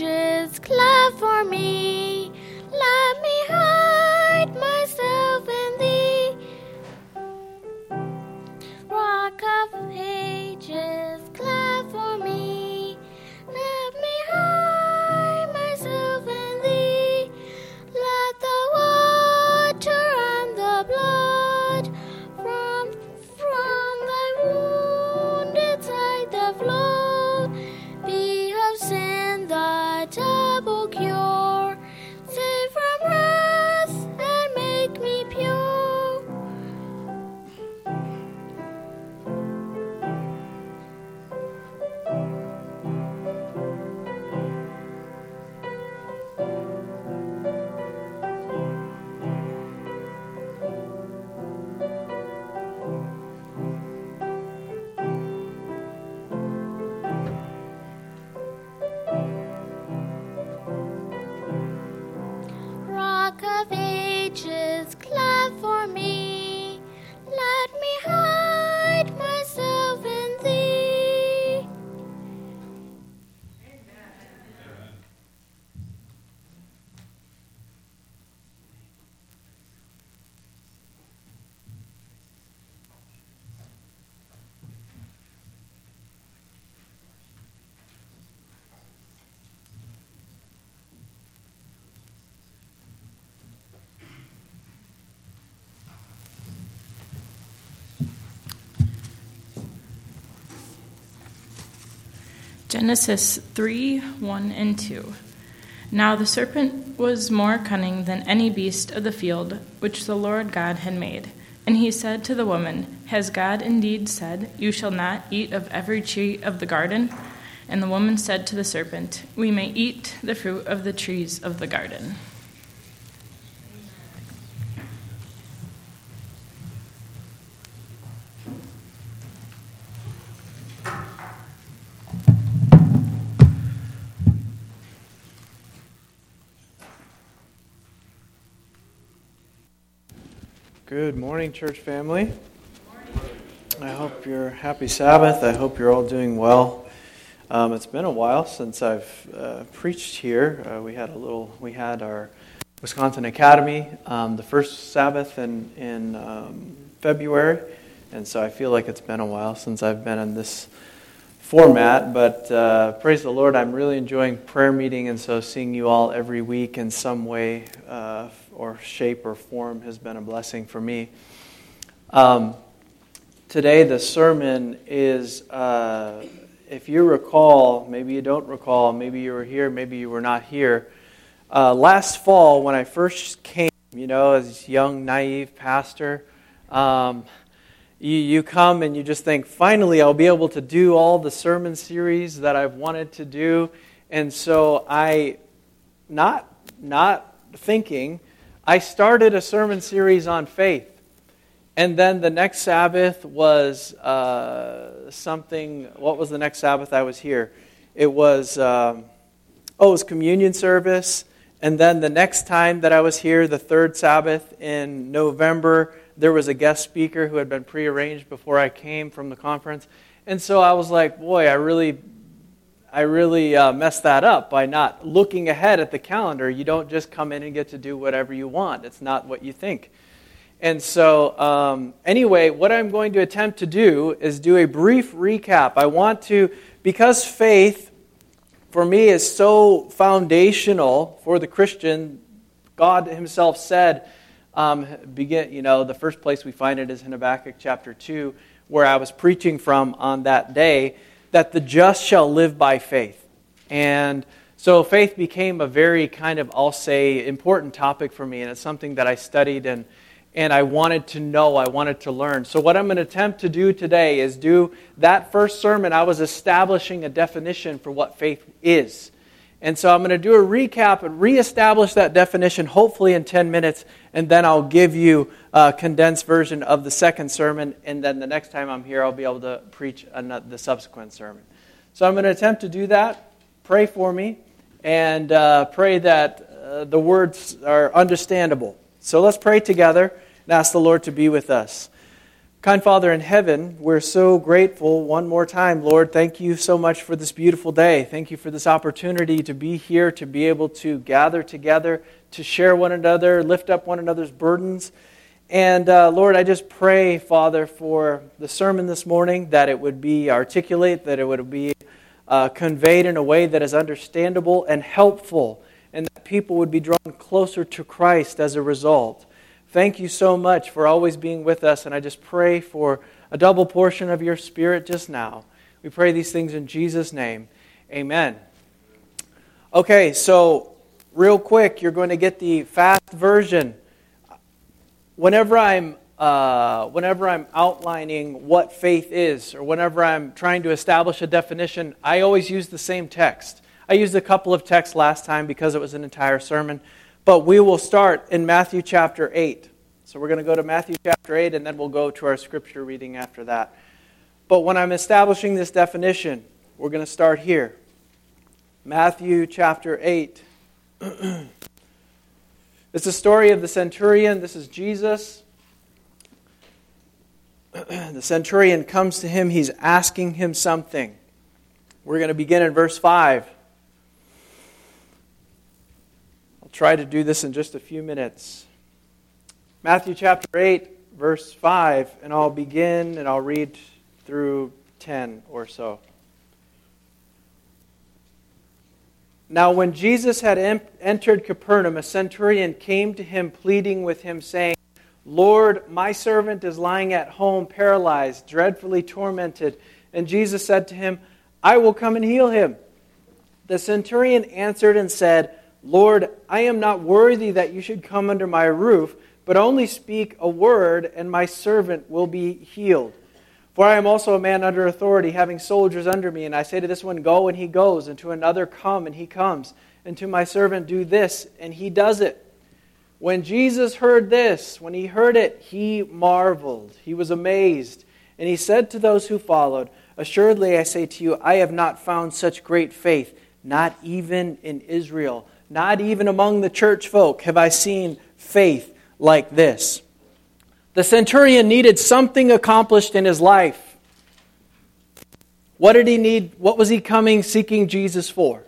ages, clap for me. Genesis 3 1 and 2. Now the serpent was more cunning than any beast of the field which the Lord God had made. And he said to the woman, Has God indeed said, You shall not eat of every tree of the garden? And the woman said to the serpent, We may eat the fruit of the trees of the garden. Good morning, church family. I hope you're happy Sabbath. I hope you're all doing well. Um, it's been a while since I've uh, preached here. Uh, we had a little. We had our Wisconsin Academy um, the first Sabbath in in um, February, and so I feel like it's been a while since I've been in this format. But uh, praise the Lord, I'm really enjoying prayer meeting, and so seeing you all every week in some way uh, or shape or form has been a blessing for me. Um, today, the sermon is, uh, if you recall, maybe you don't recall, maybe you were here, maybe you were not here. Uh, last fall, when I first came, you know, as young, naive pastor, um, you, you come and you just think, finally, I'll be able to do all the sermon series that I've wanted to do. And so I, not, not thinking, I started a sermon series on faith. And then the next Sabbath was uh, something. What was the next Sabbath I was here? It was, um, oh, it was communion service. And then the next time that I was here, the third Sabbath in November, there was a guest speaker who had been prearranged before I came from the conference. And so I was like, boy, I really I really uh, messed that up by not looking ahead at the calendar. You don't just come in and get to do whatever you want, it's not what you think. And so, um, anyway, what I'm going to attempt to do is do a brief recap. I want to, because faith for me is so foundational for the Christian, God Himself said, um, begin, you know, the first place we find it is in Habakkuk chapter 2, where I was preaching from on that day that the just shall live by faith. And so faith became a very kind of, I'll say, important topic for me, and it's something that I studied and, and I wanted to know, I wanted to learn. So, what I'm going to attempt to do today is do that first sermon, I was establishing a definition for what faith is. And so I'm going to do a recap and reestablish that definition, hopefully in 10 minutes, and then I'll give you a condensed version of the second sermon, and then the next time I'm here, I'll be able to preach another, the subsequent sermon. So I'm going to attempt to do that. Pray for me, and uh, pray that uh, the words are understandable. So let's pray together and ask the Lord to be with us. Kind Father in heaven, we're so grateful one more time, Lord. Thank you so much for this beautiful day. Thank you for this opportunity to be here, to be able to gather together, to share one another, lift up one another's burdens. And uh, Lord, I just pray, Father, for the sermon this morning that it would be articulate, that it would be uh, conveyed in a way that is understandable and helpful, and that people would be drawn closer to Christ as a result. Thank you so much for always being with us, and I just pray for a double portion of your Spirit just now. We pray these things in Jesus' name. Amen. Okay, so real quick, you're going to get the fast version. Whenever I'm uh, whenever I'm outlining what faith is, or whenever I'm trying to establish a definition, I always use the same text. I used a couple of texts last time because it was an entire sermon. But we will start in Matthew chapter 8. So we're going to go to Matthew chapter 8, and then we'll go to our scripture reading after that. But when I'm establishing this definition, we're going to start here. Matthew chapter 8. it's the story of the centurion. This is Jesus. the centurion comes to him. He's asking him something. We're going to begin in verse 5. Try to do this in just a few minutes. Matthew chapter 8, verse 5, and I'll begin and I'll read through 10 or so. Now, when Jesus had entered Capernaum, a centurion came to him, pleading with him, saying, Lord, my servant is lying at home, paralyzed, dreadfully tormented. And Jesus said to him, I will come and heal him. The centurion answered and said, Lord, I am not worthy that you should come under my roof, but only speak a word, and my servant will be healed. For I am also a man under authority, having soldiers under me, and I say to this one, Go, and he goes, and to another, Come, and he comes, and to my servant, Do this, and he does it. When Jesus heard this, when he heard it, he marveled. He was amazed. And he said to those who followed, Assuredly, I say to you, I have not found such great faith, not even in Israel. Not even among the church folk have I seen faith like this. The centurion needed something accomplished in his life. What did he need? What was he coming seeking Jesus for?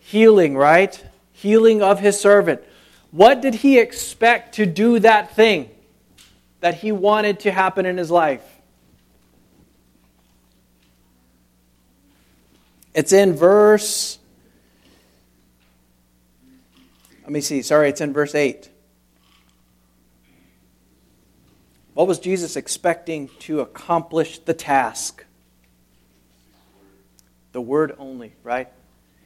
Healing, right? Healing of his servant. What did he expect to do that thing that he wanted to happen in his life? It's in verse Let me see. Sorry, it's in verse 8. What was Jesus expecting to accomplish the task? The word only, right?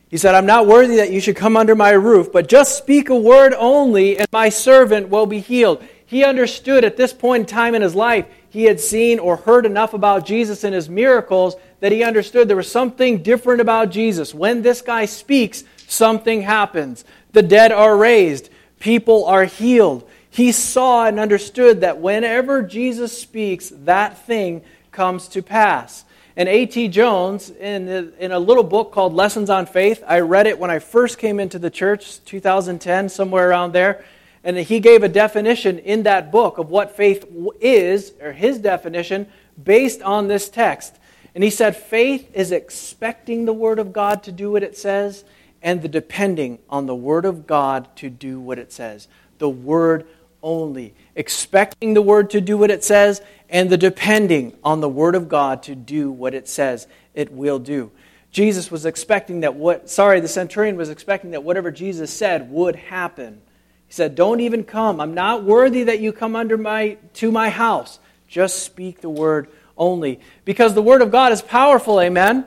He said, I'm not worthy that you should come under my roof, but just speak a word only, and my servant will be healed. He understood at this point in time in his life, he had seen or heard enough about Jesus and his miracles that he understood there was something different about Jesus. When this guy speaks, something happens. The dead are raised, people are healed. He saw and understood that whenever Jesus speaks, that thing comes to pass. And A.T. Jones, in, in a little book called Lessons on Faith, I read it when I first came into the church, 2010, somewhere around there. And he gave a definition in that book of what faith is, or his definition, based on this text. And he said, faith is expecting the Word of God to do what it says and the depending on the Word of God to do what it says. The Word only. Expecting the Word to do what it says, and the depending on the Word of God to do what it says it will do. Jesus was expecting that what, sorry, the centurion was expecting that whatever Jesus said would happen. He said, Don't even come. I'm not worthy that you come under my, to my house. Just speak the Word only. Because the Word of God is powerful, amen?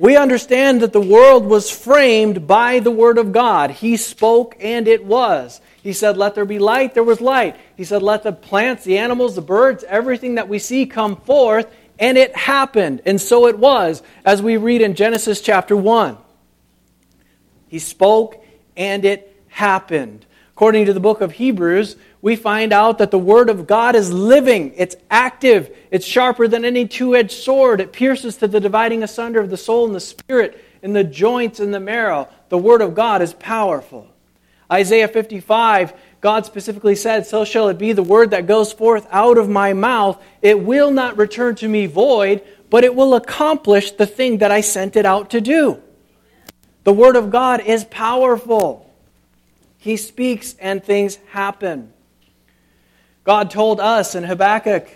We understand that the world was framed by the Word of God. He spoke and it was. He said, Let there be light, there was light. He said, Let the plants, the animals, the birds, everything that we see come forth, and it happened. And so it was, as we read in Genesis chapter 1. He spoke and it happened. According to the book of Hebrews, we find out that the Word of God is living, it's active, it's sharper than any two edged sword, it pierces to the dividing asunder of the soul and the spirit, in the joints and the marrow. The Word of God is powerful. Isaiah 55 God specifically said, So shall it be the word that goes forth out of my mouth. It will not return to me void, but it will accomplish the thing that I sent it out to do. The word of God is powerful. He speaks and things happen. God told us in Habakkuk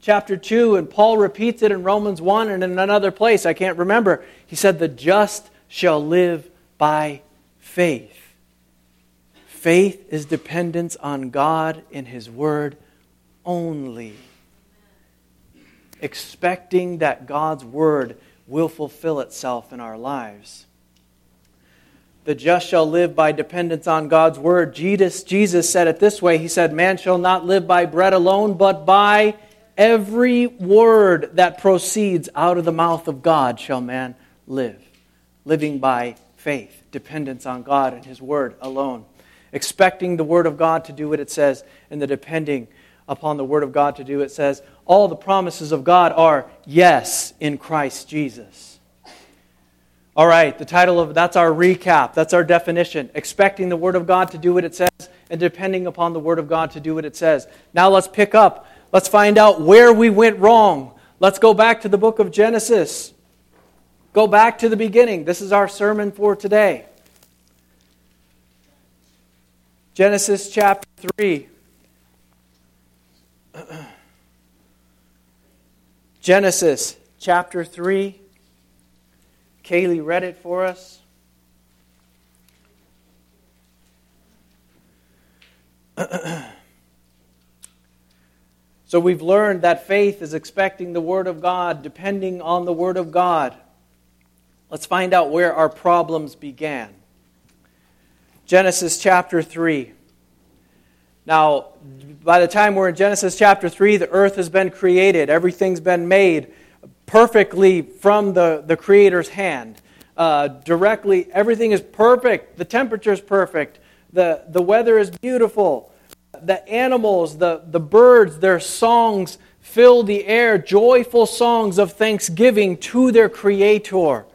chapter 2, and Paul repeats it in Romans 1 and in another place, I can't remember. He said, The just shall live by faith. Faith is dependence on God in His Word only. Expecting that God's Word will fulfill itself in our lives. The just shall live by dependence on God's Word. Jesus, Jesus said it this way He said, Man shall not live by bread alone, but by every word that proceeds out of the mouth of God shall man live. Living by faith, dependence on God and His Word alone expecting the Word of God to do what it says, and the depending upon the Word of God to do it says. All the promises of God are yes in Christ Jesus. All right, the title of that's our recap. That's our definition. Expecting the Word of God to do what it says and depending upon the Word of God to do what it says. Now let's pick up. Let's find out where we went wrong. Let's go back to the book of Genesis. Go back to the beginning. This is our sermon for today. Genesis chapter 3. Genesis chapter 3. Kaylee read it for us. so we've learned that faith is expecting the Word of God, depending on the Word of God. Let's find out where our problems began. Genesis chapter 3. Now, by the time we're in Genesis chapter 3, the earth has been created. Everything's been made perfectly from the, the Creator's hand. Uh, directly, everything is perfect. The temperature is perfect. The, the weather is beautiful. The animals, the, the birds, their songs fill the air, joyful songs of thanksgiving to their Creator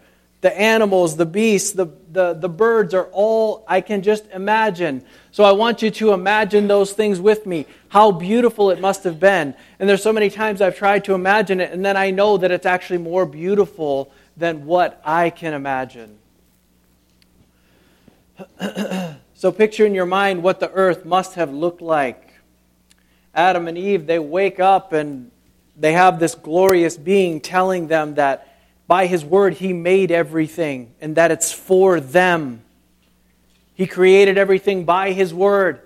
the animals, the beasts, the, the, the birds are all I can just imagine. So I want you to imagine those things with me, how beautiful it must have been. And there's so many times I've tried to imagine it, and then I know that it's actually more beautiful than what I can imagine. so picture in your mind what the earth must have looked like. Adam and Eve, they wake up and they have this glorious being telling them that by His Word, He made everything and that it's for them. He created everything by His Word.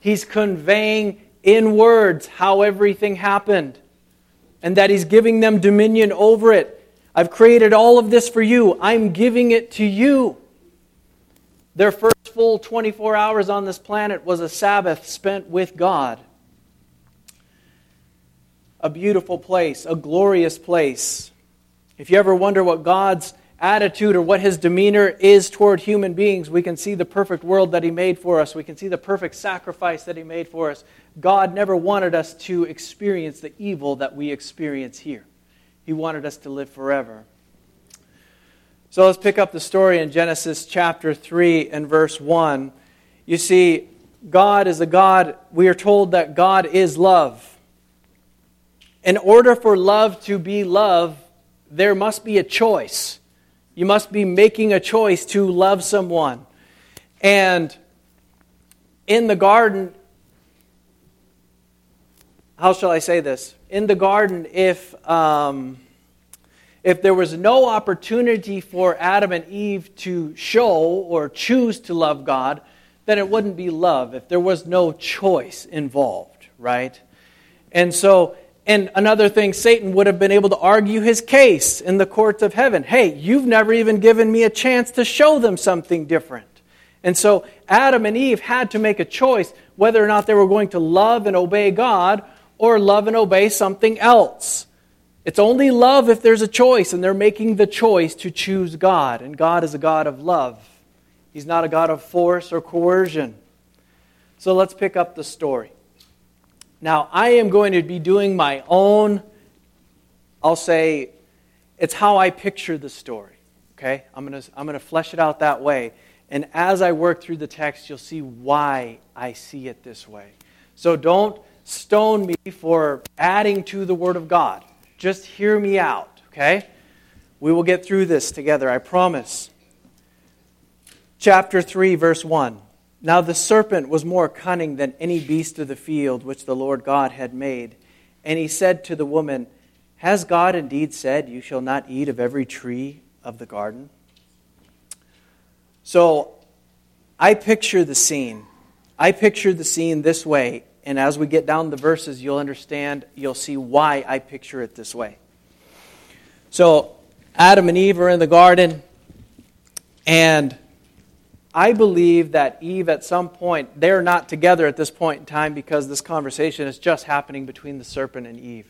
He's conveying in words how everything happened and that He's giving them dominion over it. I've created all of this for you, I'm giving it to you. Their first full 24 hours on this planet was a Sabbath spent with God. A beautiful place, a glorious place. If you ever wonder what God's attitude or what his demeanor is toward human beings, we can see the perfect world that he made for us. We can see the perfect sacrifice that he made for us. God never wanted us to experience the evil that we experience here, he wanted us to live forever. So let's pick up the story in Genesis chapter 3 and verse 1. You see, God is a God, we are told that God is love. In order for love to be love, there must be a choice. You must be making a choice to love someone. And in the garden, how shall I say this? In the garden, if, um, if there was no opportunity for Adam and Eve to show or choose to love God, then it wouldn't be love if there was no choice involved, right? And so and another thing, Satan would have been able to argue his case in the courts of heaven. Hey, you've never even given me a chance to show them something different. And so Adam and Eve had to make a choice whether or not they were going to love and obey God or love and obey something else. It's only love if there's a choice, and they're making the choice to choose God. And God is a God of love, He's not a God of force or coercion. So let's pick up the story. Now, I am going to be doing my own, I'll say, it's how I picture the story. Okay? I'm going to, I'm going to flesh it out that way. And as I work through the text, you'll see why I see it this way. So don't stone me for adding to the Word of God. Just hear me out, okay? We will get through this together, I promise. Chapter 3, verse 1. Now the serpent was more cunning than any beast of the field which the Lord God had made. And he said to the woman, Has God indeed said, You shall not eat of every tree of the garden? So I picture the scene. I picture the scene this way, and as we get down the verses, you'll understand, you'll see why I picture it this way. So Adam and Eve are in the garden, and I believe that Eve, at some point, they're not together at this point in time because this conversation is just happening between the serpent and Eve.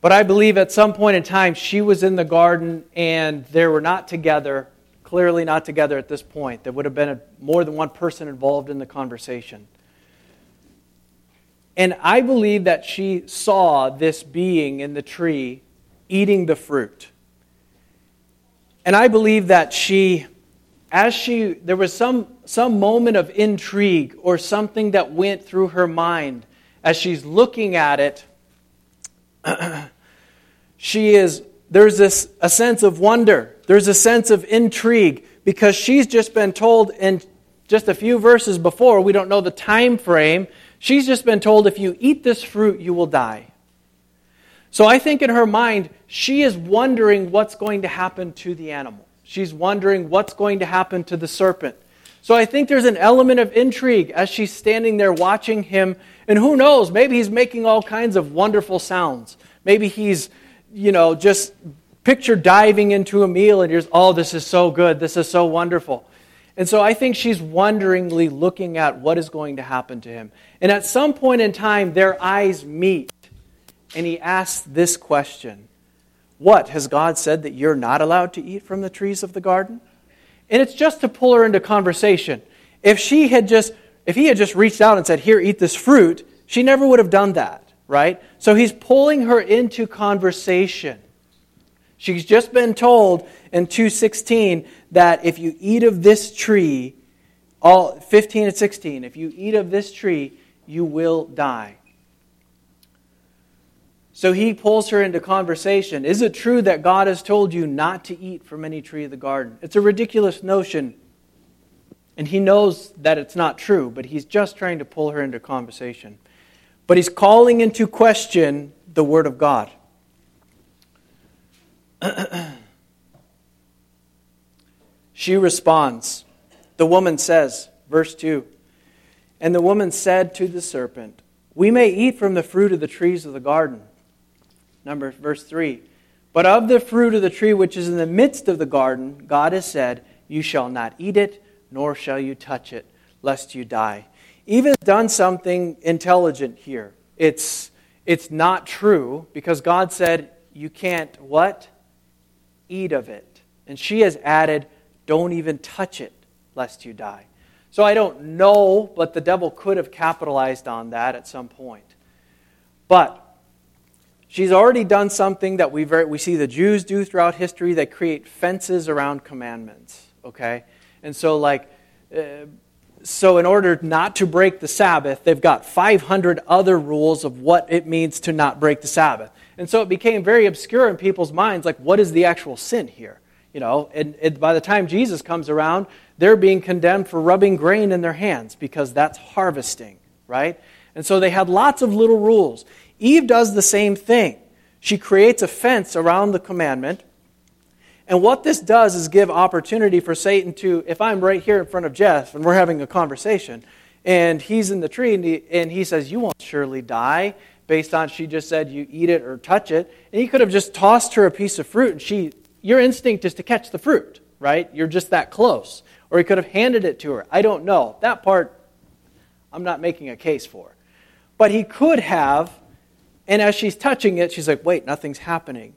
But I believe at some point in time, she was in the garden and they were not together, clearly not together at this point. There would have been a, more than one person involved in the conversation. And I believe that she saw this being in the tree eating the fruit. And I believe that she as she there was some some moment of intrigue or something that went through her mind as she's looking at it. She is there's this a sense of wonder. There's a sense of intrigue because she's just been told in just a few verses before we don't know the time frame she's just been told if you eat this fruit you will die. So i think in her mind she is wondering what's going to happen to the animal She's wondering what's going to happen to the serpent. So I think there's an element of intrigue as she's standing there watching him. And who knows, maybe he's making all kinds of wonderful sounds. Maybe he's, you know, just picture diving into a meal and you're, oh, this is so good. This is so wonderful. And so I think she's wonderingly looking at what is going to happen to him. And at some point in time, their eyes meet. And he asks this question what? Has God said that you're not allowed to eat from the trees of the garden? And it's just to pull her into conversation. If she had just if he had just reached out and said, "Here, eat this fruit," she never would have done that, right? So he's pulling her into conversation. She's just been told in 2:16 that if you eat of this tree, all 15 and 16, if you eat of this tree, you will die. So he pulls her into conversation. Is it true that God has told you not to eat from any tree of the garden? It's a ridiculous notion. And he knows that it's not true, but he's just trying to pull her into conversation. But he's calling into question the Word of God. she responds. The woman says, verse 2 And the woman said to the serpent, We may eat from the fruit of the trees of the garden. Number verse 3. But of the fruit of the tree which is in the midst of the garden, God has said, You shall not eat it, nor shall you touch it, lest you die. Eve has done something intelligent here. It's, it's not true because God said, You can't what? Eat of it. And she has added, Don't even touch it, lest you die. So I don't know, but the devil could have capitalized on that at some point. But She's already done something that we, very, we see the Jews do throughout history. They create fences around commandments, okay? And so, like, uh, so in order not to break the Sabbath, they've got 500 other rules of what it means to not break the Sabbath. And so it became very obscure in people's minds, like, what is the actual sin here? You know, and, and by the time Jesus comes around, they're being condemned for rubbing grain in their hands because that's harvesting, right? And so they had lots of little rules. Eve does the same thing. She creates a fence around the commandment. And what this does is give opportunity for Satan to, if I'm right here in front of Jeff and we're having a conversation, and he's in the tree and he, and he says, You won't surely die, based on she just said you eat it or touch it. And he could have just tossed her a piece of fruit and she, your instinct is to catch the fruit, right? You're just that close. Or he could have handed it to her. I don't know. That part, I'm not making a case for. But he could have and as she's touching it, she's like, wait, nothing's happening.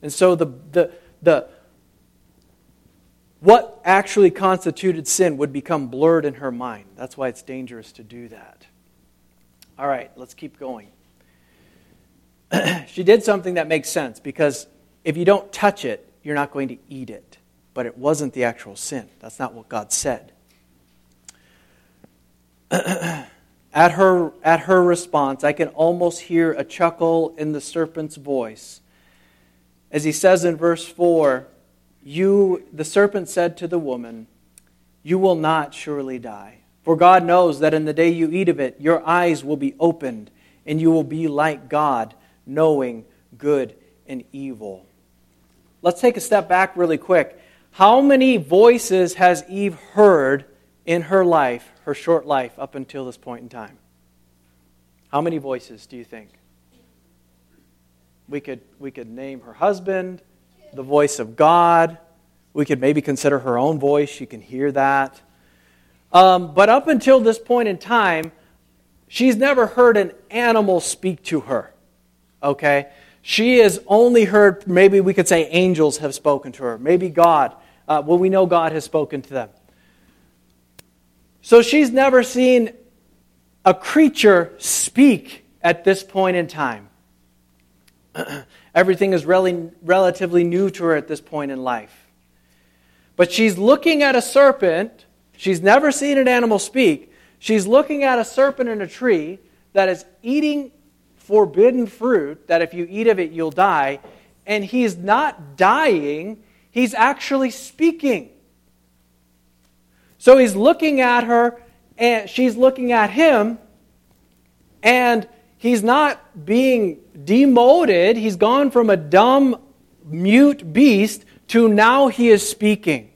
And so the, the, the, what actually constituted sin would become blurred in her mind. That's why it's dangerous to do that. All right, let's keep going. she did something that makes sense because if you don't touch it, you're not going to eat it. but it wasn't the actual sin. That's not what God said. at, her, at her response, I can almost hear a chuckle in the serpent's voice. As he says in verse 4, you, the serpent said to the woman, You will not surely die. For God knows that in the day you eat of it, your eyes will be opened, and you will be like God, knowing good and evil. Let's take a step back really quick. How many voices has Eve heard in her life, her short life, up until this point in time? How many voices do you think? We could, we could name her husband, the voice of God. We could maybe consider her own voice. You can hear that. Um, but up until this point in time, she's never heard an animal speak to her. Okay? She has only heard, maybe we could say angels have spoken to her, maybe God. Uh, well, we know God has spoken to them. So she's never seen a creature speak at this point in time. Everything is really, relatively new to her at this point in life. But she's looking at a serpent. She's never seen an animal speak. She's looking at a serpent in a tree that is eating forbidden fruit that if you eat of it, you'll die. And he's not dying, he's actually speaking. So he's looking at her, and she's looking at him, and he's not being demoted. He's gone from a dumb, mute beast to now he is speaking.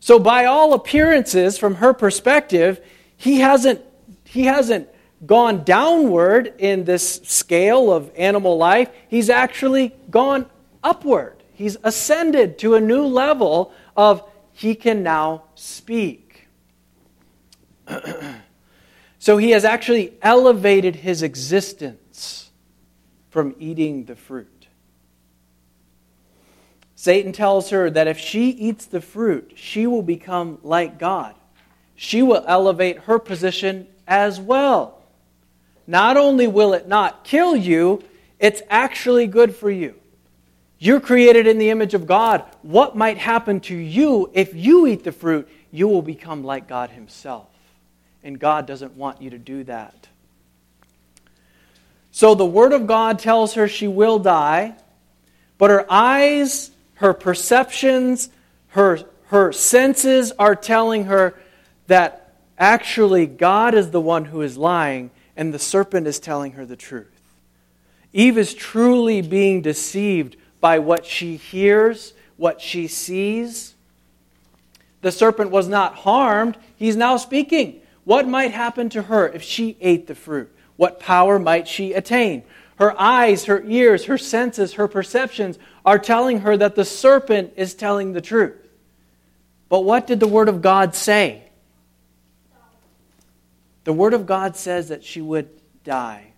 So, by all appearances, from her perspective, he hasn't, he hasn't gone downward in this scale of animal life, he's actually gone upward. He's ascended to a new level of he can now speak. so he has actually elevated his existence from eating the fruit. Satan tells her that if she eats the fruit, she will become like God. She will elevate her position as well. Not only will it not kill you, it's actually good for you. You're created in the image of God. What might happen to you if you eat the fruit? You will become like God Himself. And God doesn't want you to do that. So the Word of God tells her she will die, but her eyes, her perceptions, her, her senses are telling her that actually God is the one who is lying and the serpent is telling her the truth. Eve is truly being deceived by what she hears, what she sees. The serpent was not harmed, he's now speaking. What might happen to her if she ate the fruit? What power might she attain? Her eyes, her ears, her senses, her perceptions are telling her that the serpent is telling the truth. But what did the Word of God say? The Word of God says that she would die.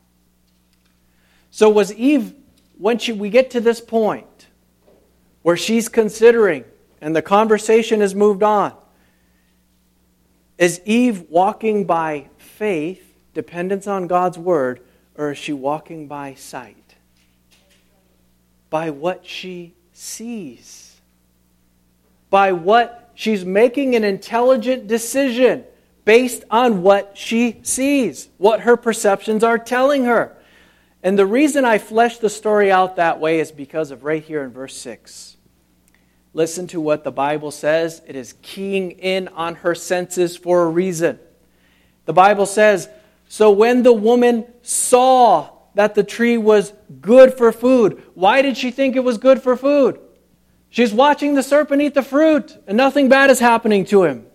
So, was Eve, when she, we get to this point where she's considering and the conversation has moved on, is Eve walking by faith, dependence on God's Word, or is she walking by sight? By what she sees. By what she's making an intelligent decision based on what she sees, what her perceptions are telling her. And the reason I flesh the story out that way is because of right here in verse 6. Listen to what the Bible says. It is keying in on her senses for a reason. The Bible says, So when the woman saw that the tree was good for food, why did she think it was good for food? She's watching the serpent eat the fruit, and nothing bad is happening to him.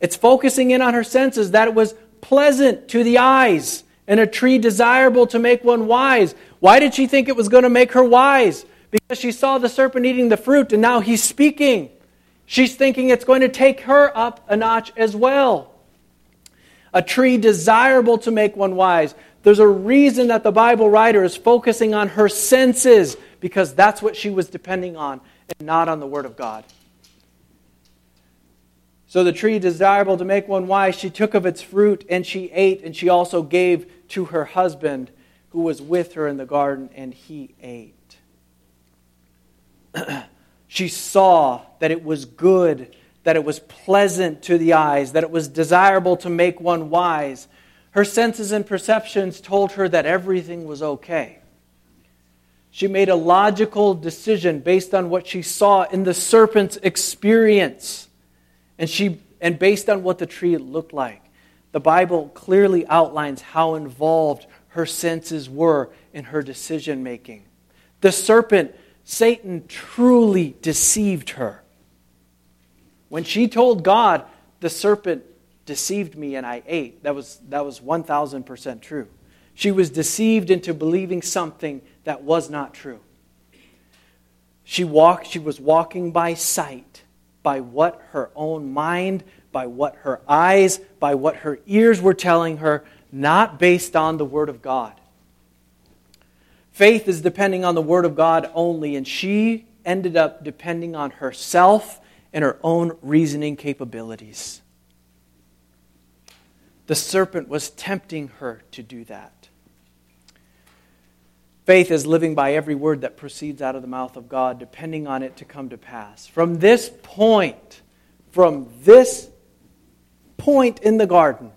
It's focusing in on her senses that it was pleasant to the eyes and a tree desirable to make one wise. Why did she think it was going to make her wise? Because she saw the serpent eating the fruit and now he's speaking. She's thinking it's going to take her up a notch as well. A tree desirable to make one wise. There's a reason that the Bible writer is focusing on her senses because that's what she was depending on and not on the Word of God. So the tree desirable to make one wise, she took of its fruit and she ate, and she also gave to her husband who was with her in the garden, and he ate. She saw that it was good, that it was pleasant to the eyes, that it was desirable to make one wise. Her senses and perceptions told her that everything was okay. She made a logical decision based on what she saw in the serpent's experience and, she, and based on what the tree looked like. The Bible clearly outlines how involved her senses were in her decision making. The serpent, Satan, truly deceived her. When she told God, the serpent deceived me and I ate, that was, that was 1,000% true. She was deceived into believing something that was not true. She walked she was walking by sight, by what her own mind, by what her eyes, by what her ears were telling her, not based on the word of God. Faith is depending on the word of God only, and she ended up depending on herself and her own reasoning capabilities. The serpent was tempting her to do that. Faith is living by every word that proceeds out of the mouth of God, depending on it to come to pass. From this point, from this point in the garden,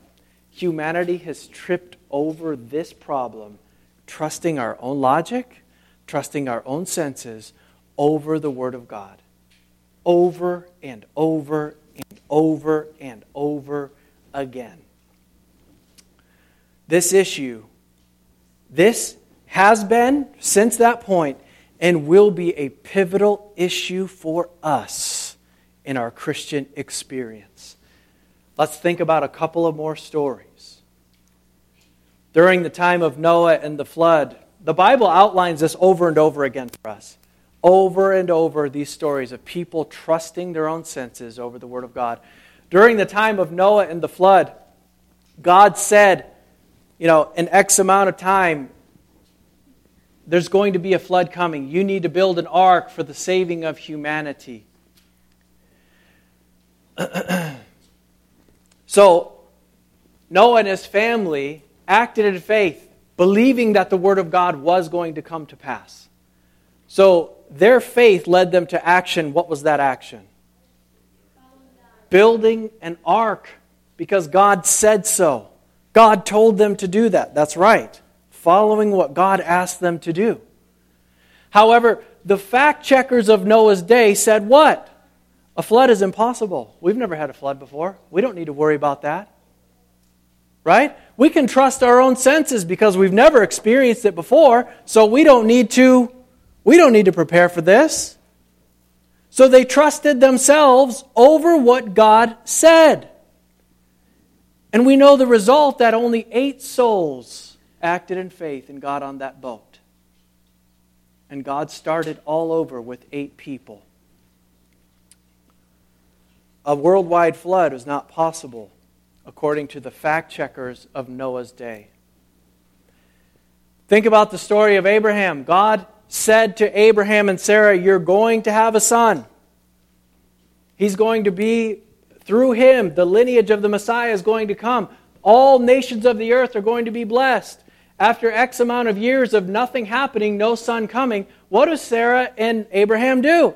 humanity has tripped over this problem, trusting our own logic, trusting our own senses over the Word of God. Over and over and over and over again. This issue, this has been since that point, and will be a pivotal issue for us in our Christian experience. Let's think about a couple of more stories. During the time of Noah and the flood, the Bible outlines this over and over again for us. Over and over, these stories of people trusting their own senses over the Word of God. During the time of Noah and the flood, God said, you know, in X amount of time, there's going to be a flood coming. You need to build an ark for the saving of humanity. so, Noah and his family acted in faith, believing that the Word of God was going to come to pass. So, their faith led them to action. What was that action? Building an ark because God said so. God told them to do that. That's right following what God asked them to do. However, the fact checkers of Noah's day said what? A flood is impossible. We've never had a flood before. We don't need to worry about that. Right? We can trust our own senses because we've never experienced it before, so we don't need to we don't need to prepare for this. So they trusted themselves over what God said. And we know the result that only 8 souls acted in faith and got on that boat. And God started all over with eight people. A worldwide flood was not possible, according to the fact checkers of Noah's day. Think about the story of Abraham. God said to Abraham and Sarah, You're going to have a son. He's going to be, through him, the lineage of the Messiah is going to come. All nations of the earth are going to be blessed after X amount of years of nothing happening, no son coming, what do Sarah and Abraham do?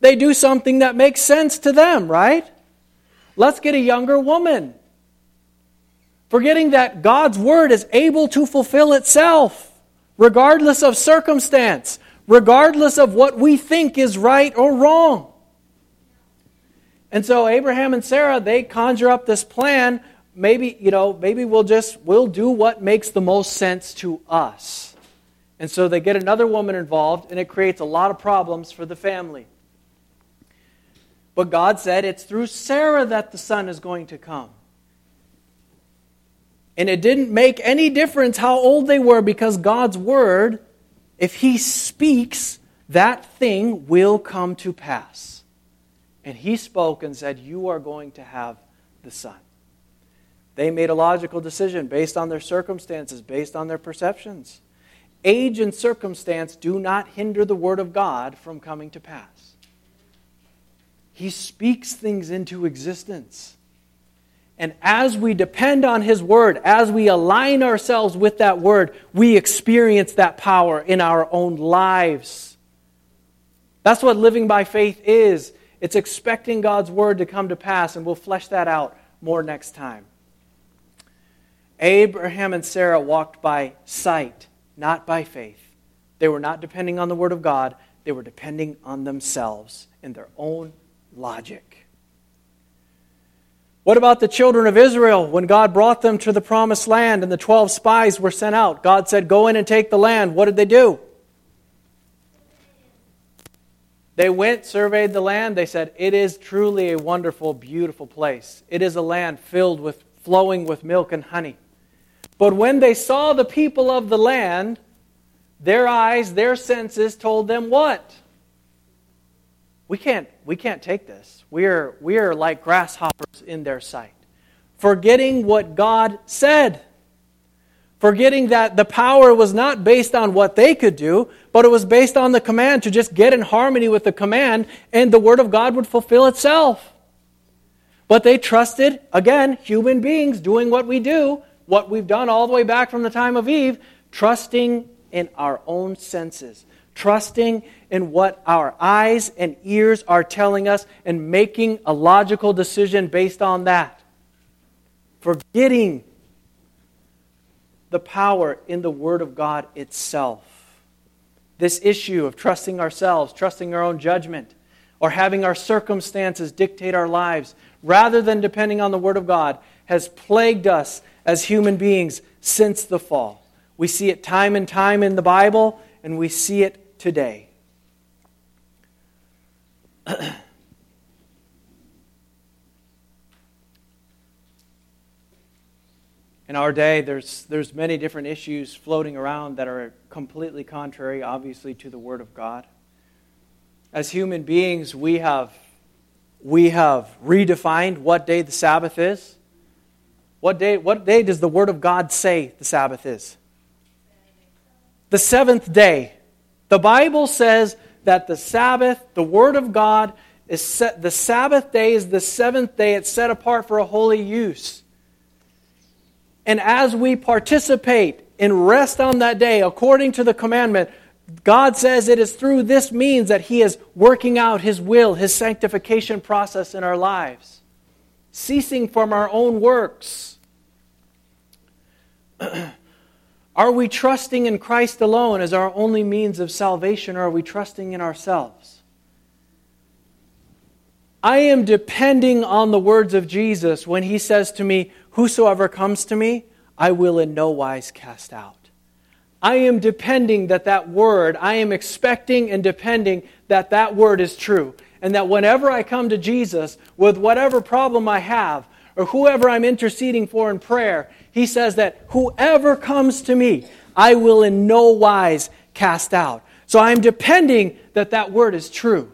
They do something that makes sense to them, right? Let's get a younger woman. Forgetting that God's word is able to fulfill itself, regardless of circumstance, regardless of what we think is right or wrong. And so Abraham and Sarah, they conjure up this plan maybe, you know, maybe we'll just, we'll do what makes the most sense to us. And so they get another woman involved, and it creates a lot of problems for the family. But God said it's through Sarah that the son is going to come. And it didn't make any difference how old they were because God's word, if He speaks, that thing will come to pass. And He spoke and said, You are going to have the son. They made a logical decision based on their circumstances, based on their perceptions. Age and circumstance do not hinder the Word of God from coming to pass. He speaks things into existence. And as we depend on His Word, as we align ourselves with that Word, we experience that power in our own lives. That's what living by faith is. It's expecting God's word to come to pass, and we'll flesh that out more next time. Abraham and Sarah walked by sight, not by faith. They were not depending on the word of God, they were depending on themselves and their own logic. What about the children of Israel when God brought them to the promised land and the 12 spies were sent out? God said, Go in and take the land. What did they do? They went, surveyed the land. They said, It is truly a wonderful, beautiful place. It is a land filled with, flowing with milk and honey. But when they saw the people of the land, their eyes, their senses told them what? We can't, we can't take this. We are, we are like grasshoppers in their sight. Forgetting what God said forgetting that the power was not based on what they could do, but it was based on the command to just get in harmony with the command, and the Word of God would fulfill itself. But they trusted, again, human beings doing what we do, what we've done all the way back from the time of Eve, trusting in our own senses, trusting in what our eyes and ears are telling us, and making a logical decision based on that. Forgetting the power in the Word of God itself. This issue of trusting ourselves, trusting our own judgment, or having our circumstances dictate our lives, rather than depending on the Word of God, has plagued us as human beings since the fall. We see it time and time in the Bible, and we see it today. in our day, there's, there's many different issues floating around that are completely contrary, obviously, to the Word of God. As human beings, we have, we have redefined what day the Sabbath is. What day, what day does the Word of God say the Sabbath is? The seventh day. The Bible says that the Sabbath, the Word of God, is set, the Sabbath day is the seventh day. It's set apart for a holy use. And as we participate and rest on that day according to the commandment, God says it is through this means that He is working out His will, His sanctification process in our lives, ceasing from our own works. are we trusting in Christ alone as our only means of salvation, or are we trusting in ourselves? I am depending on the words of Jesus when He says to me, Whosoever comes to me, I will in no wise cast out. I am depending that that word, I am expecting and depending that that word is true. And that whenever I come to Jesus with whatever problem I have, or whoever I'm interceding for in prayer, he says that whoever comes to me, I will in no wise cast out. So I'm depending that that word is true.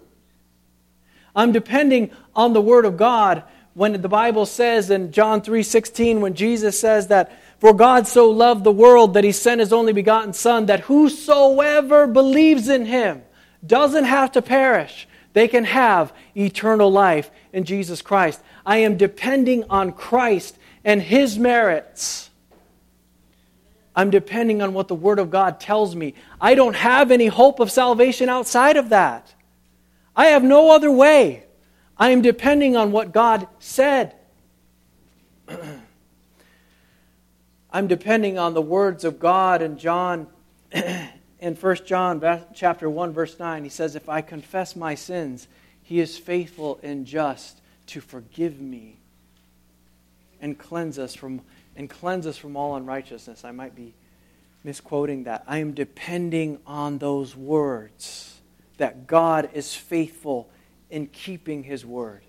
I'm depending on the word of God when the Bible says in John 3:16 when Jesus says that for God so loved the world that he sent his only begotten son that whosoever believes in him doesn't have to perish they can have eternal life in Jesus Christ I am depending on Christ and his merits. I'm depending on what the word of God tells me. I don't have any hope of salvation outside of that. I have no other way. I am depending on what God said. I'm depending on the words of God in John in 1 John chapter 1 verse 9 he says if I confess my sins he is faithful and just to forgive me and cleanse us from and cleanse us from all unrighteousness. I might be misquoting that. I am depending on those words that God is faithful in keeping His word.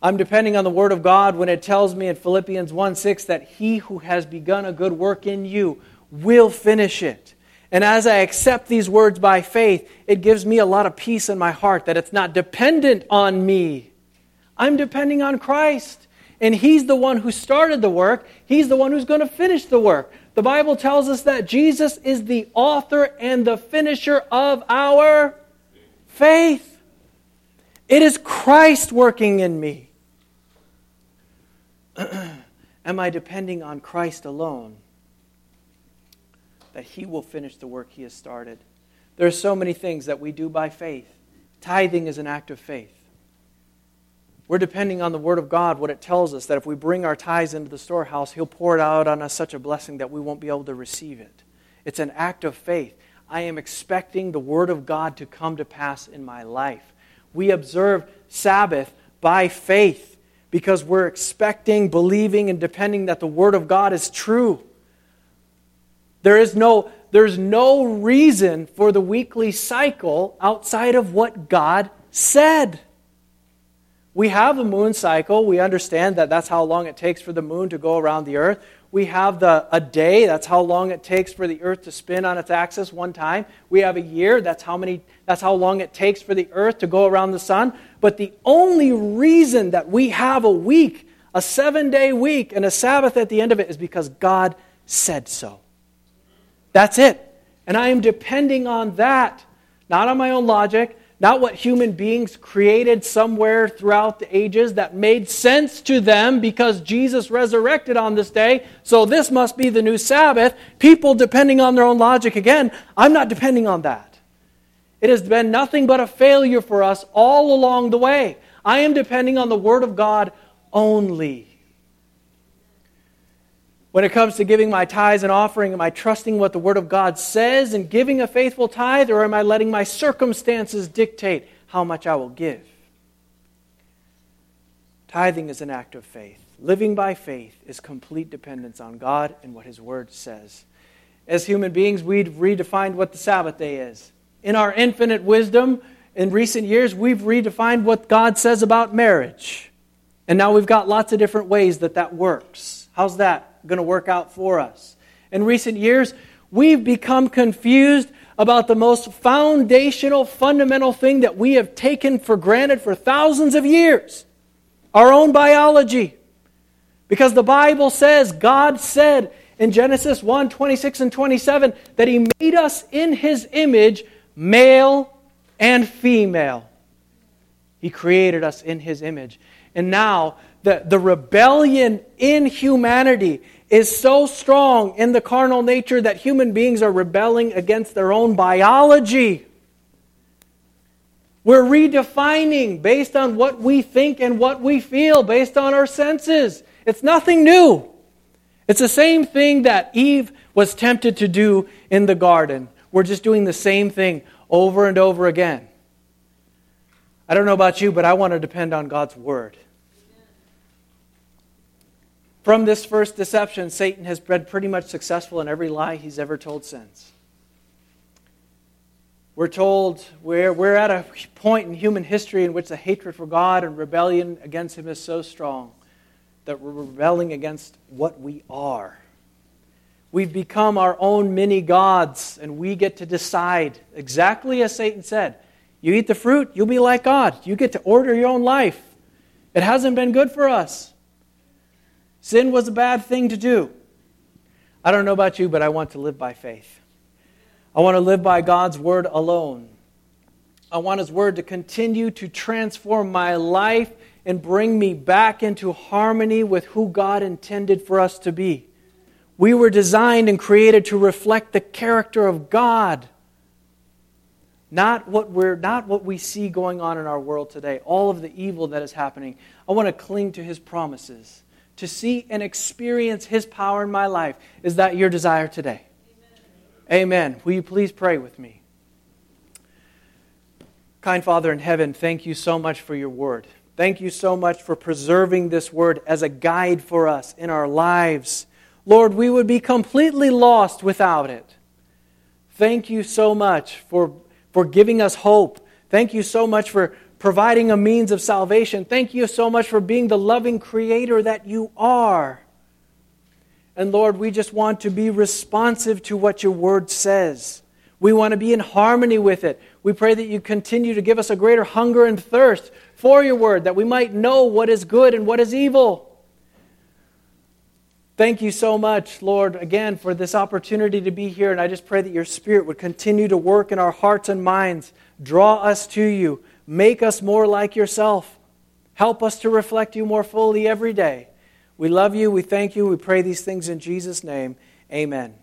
I'm depending on the Word of God when it tells me in Philippians 1 6 that He who has begun a good work in you will finish it. And as I accept these words by faith, it gives me a lot of peace in my heart that it's not dependent on me. I'm depending on Christ. And He's the one who started the work, He's the one who's going to finish the work. The Bible tells us that Jesus is the author and the finisher of our faith. It is Christ working in me. Am I depending on Christ alone? That He will finish the work He has started. There are so many things that we do by faith. Tithing is an act of faith. We're depending on the Word of God, what it tells us, that if we bring our tithes into the storehouse, He'll pour it out on us such a blessing that we won't be able to receive it. It's an act of faith. I am expecting the Word of God to come to pass in my life. We observe Sabbath by faith because we're expecting, believing, and depending that the Word of God is true. There is no, there's no reason for the weekly cycle outside of what God said. We have a moon cycle. We understand that that's how long it takes for the moon to go around the earth. We have the, a day. That's how long it takes for the earth to spin on its axis one time. We have a year. That's how, many, that's how long it takes for the earth to go around the sun. But the only reason that we have a week, a seven day week, and a Sabbath at the end of it is because God said so. That's it. And I am depending on that, not on my own logic, not what human beings created somewhere throughout the ages that made sense to them because Jesus resurrected on this day. So this must be the new Sabbath. People depending on their own logic again. I'm not depending on that. It has been nothing but a failure for us all along the way. I am depending on the Word of God only. When it comes to giving my tithes and offering, am I trusting what the Word of God says and giving a faithful tithe, or am I letting my circumstances dictate how much I will give? Tithing is an act of faith. Living by faith is complete dependence on God and what His Word says. As human beings, we've redefined what the Sabbath day is. In our infinite wisdom, in recent years, we've redefined what God says about marriage. And now we've got lots of different ways that that works. How's that? Going to work out for us. In recent years, we've become confused about the most foundational, fundamental thing that we have taken for granted for thousands of years our own biology. Because the Bible says, God said in Genesis 1 26 and 27 that He made us in His image, male and female. He created us in His image. And now, the, the rebellion in humanity is so strong in the carnal nature that human beings are rebelling against their own biology. We're redefining based on what we think and what we feel, based on our senses. It's nothing new. It's the same thing that Eve was tempted to do in the garden. We're just doing the same thing over and over again. I don't know about you, but I want to depend on God's word. From this first deception, Satan has been pretty much successful in every lie he's ever told since. We're told we're, we're at a point in human history in which the hatred for God and rebellion against Him is so strong that we're rebelling against what we are. We've become our own mini gods, and we get to decide exactly as Satan said. You eat the fruit, you'll be like God. You get to order your own life. It hasn't been good for us. Sin was a bad thing to do. I don't know about you, but I want to live by faith. I want to live by God's word alone. I want His word to continue to transform my life and bring me back into harmony with who God intended for us to be. We were designed and created to reflect the character of God. Not what, we're, not what we see going on in our world today, all of the evil that is happening. I want to cling to His promises to see and experience His power in my life. Is that your desire today? Amen. Amen. Will you please pray with me? Kind Father in heaven, thank you so much for your word. Thank you so much for preserving this word as a guide for us in our lives. Lord, we would be completely lost without it. Thank you so much for, for giving us hope. Thank you so much for, providing a means of salvation. Thank you so much for being the loving creator that you are. And Lord, we just want to be responsive to what your word says. We want to be in harmony with it. We pray that you continue to give us a greater hunger and thirst for your word, that we might know what is good and what is evil. Thank you so much, Lord, again, for this opportunity to be here. And I just pray that your Spirit would continue to work in our hearts and minds, draw us to you, Make us more like yourself. Help us to reflect you more fully every day. We love you. We thank you. We pray these things in Jesus' name. Amen.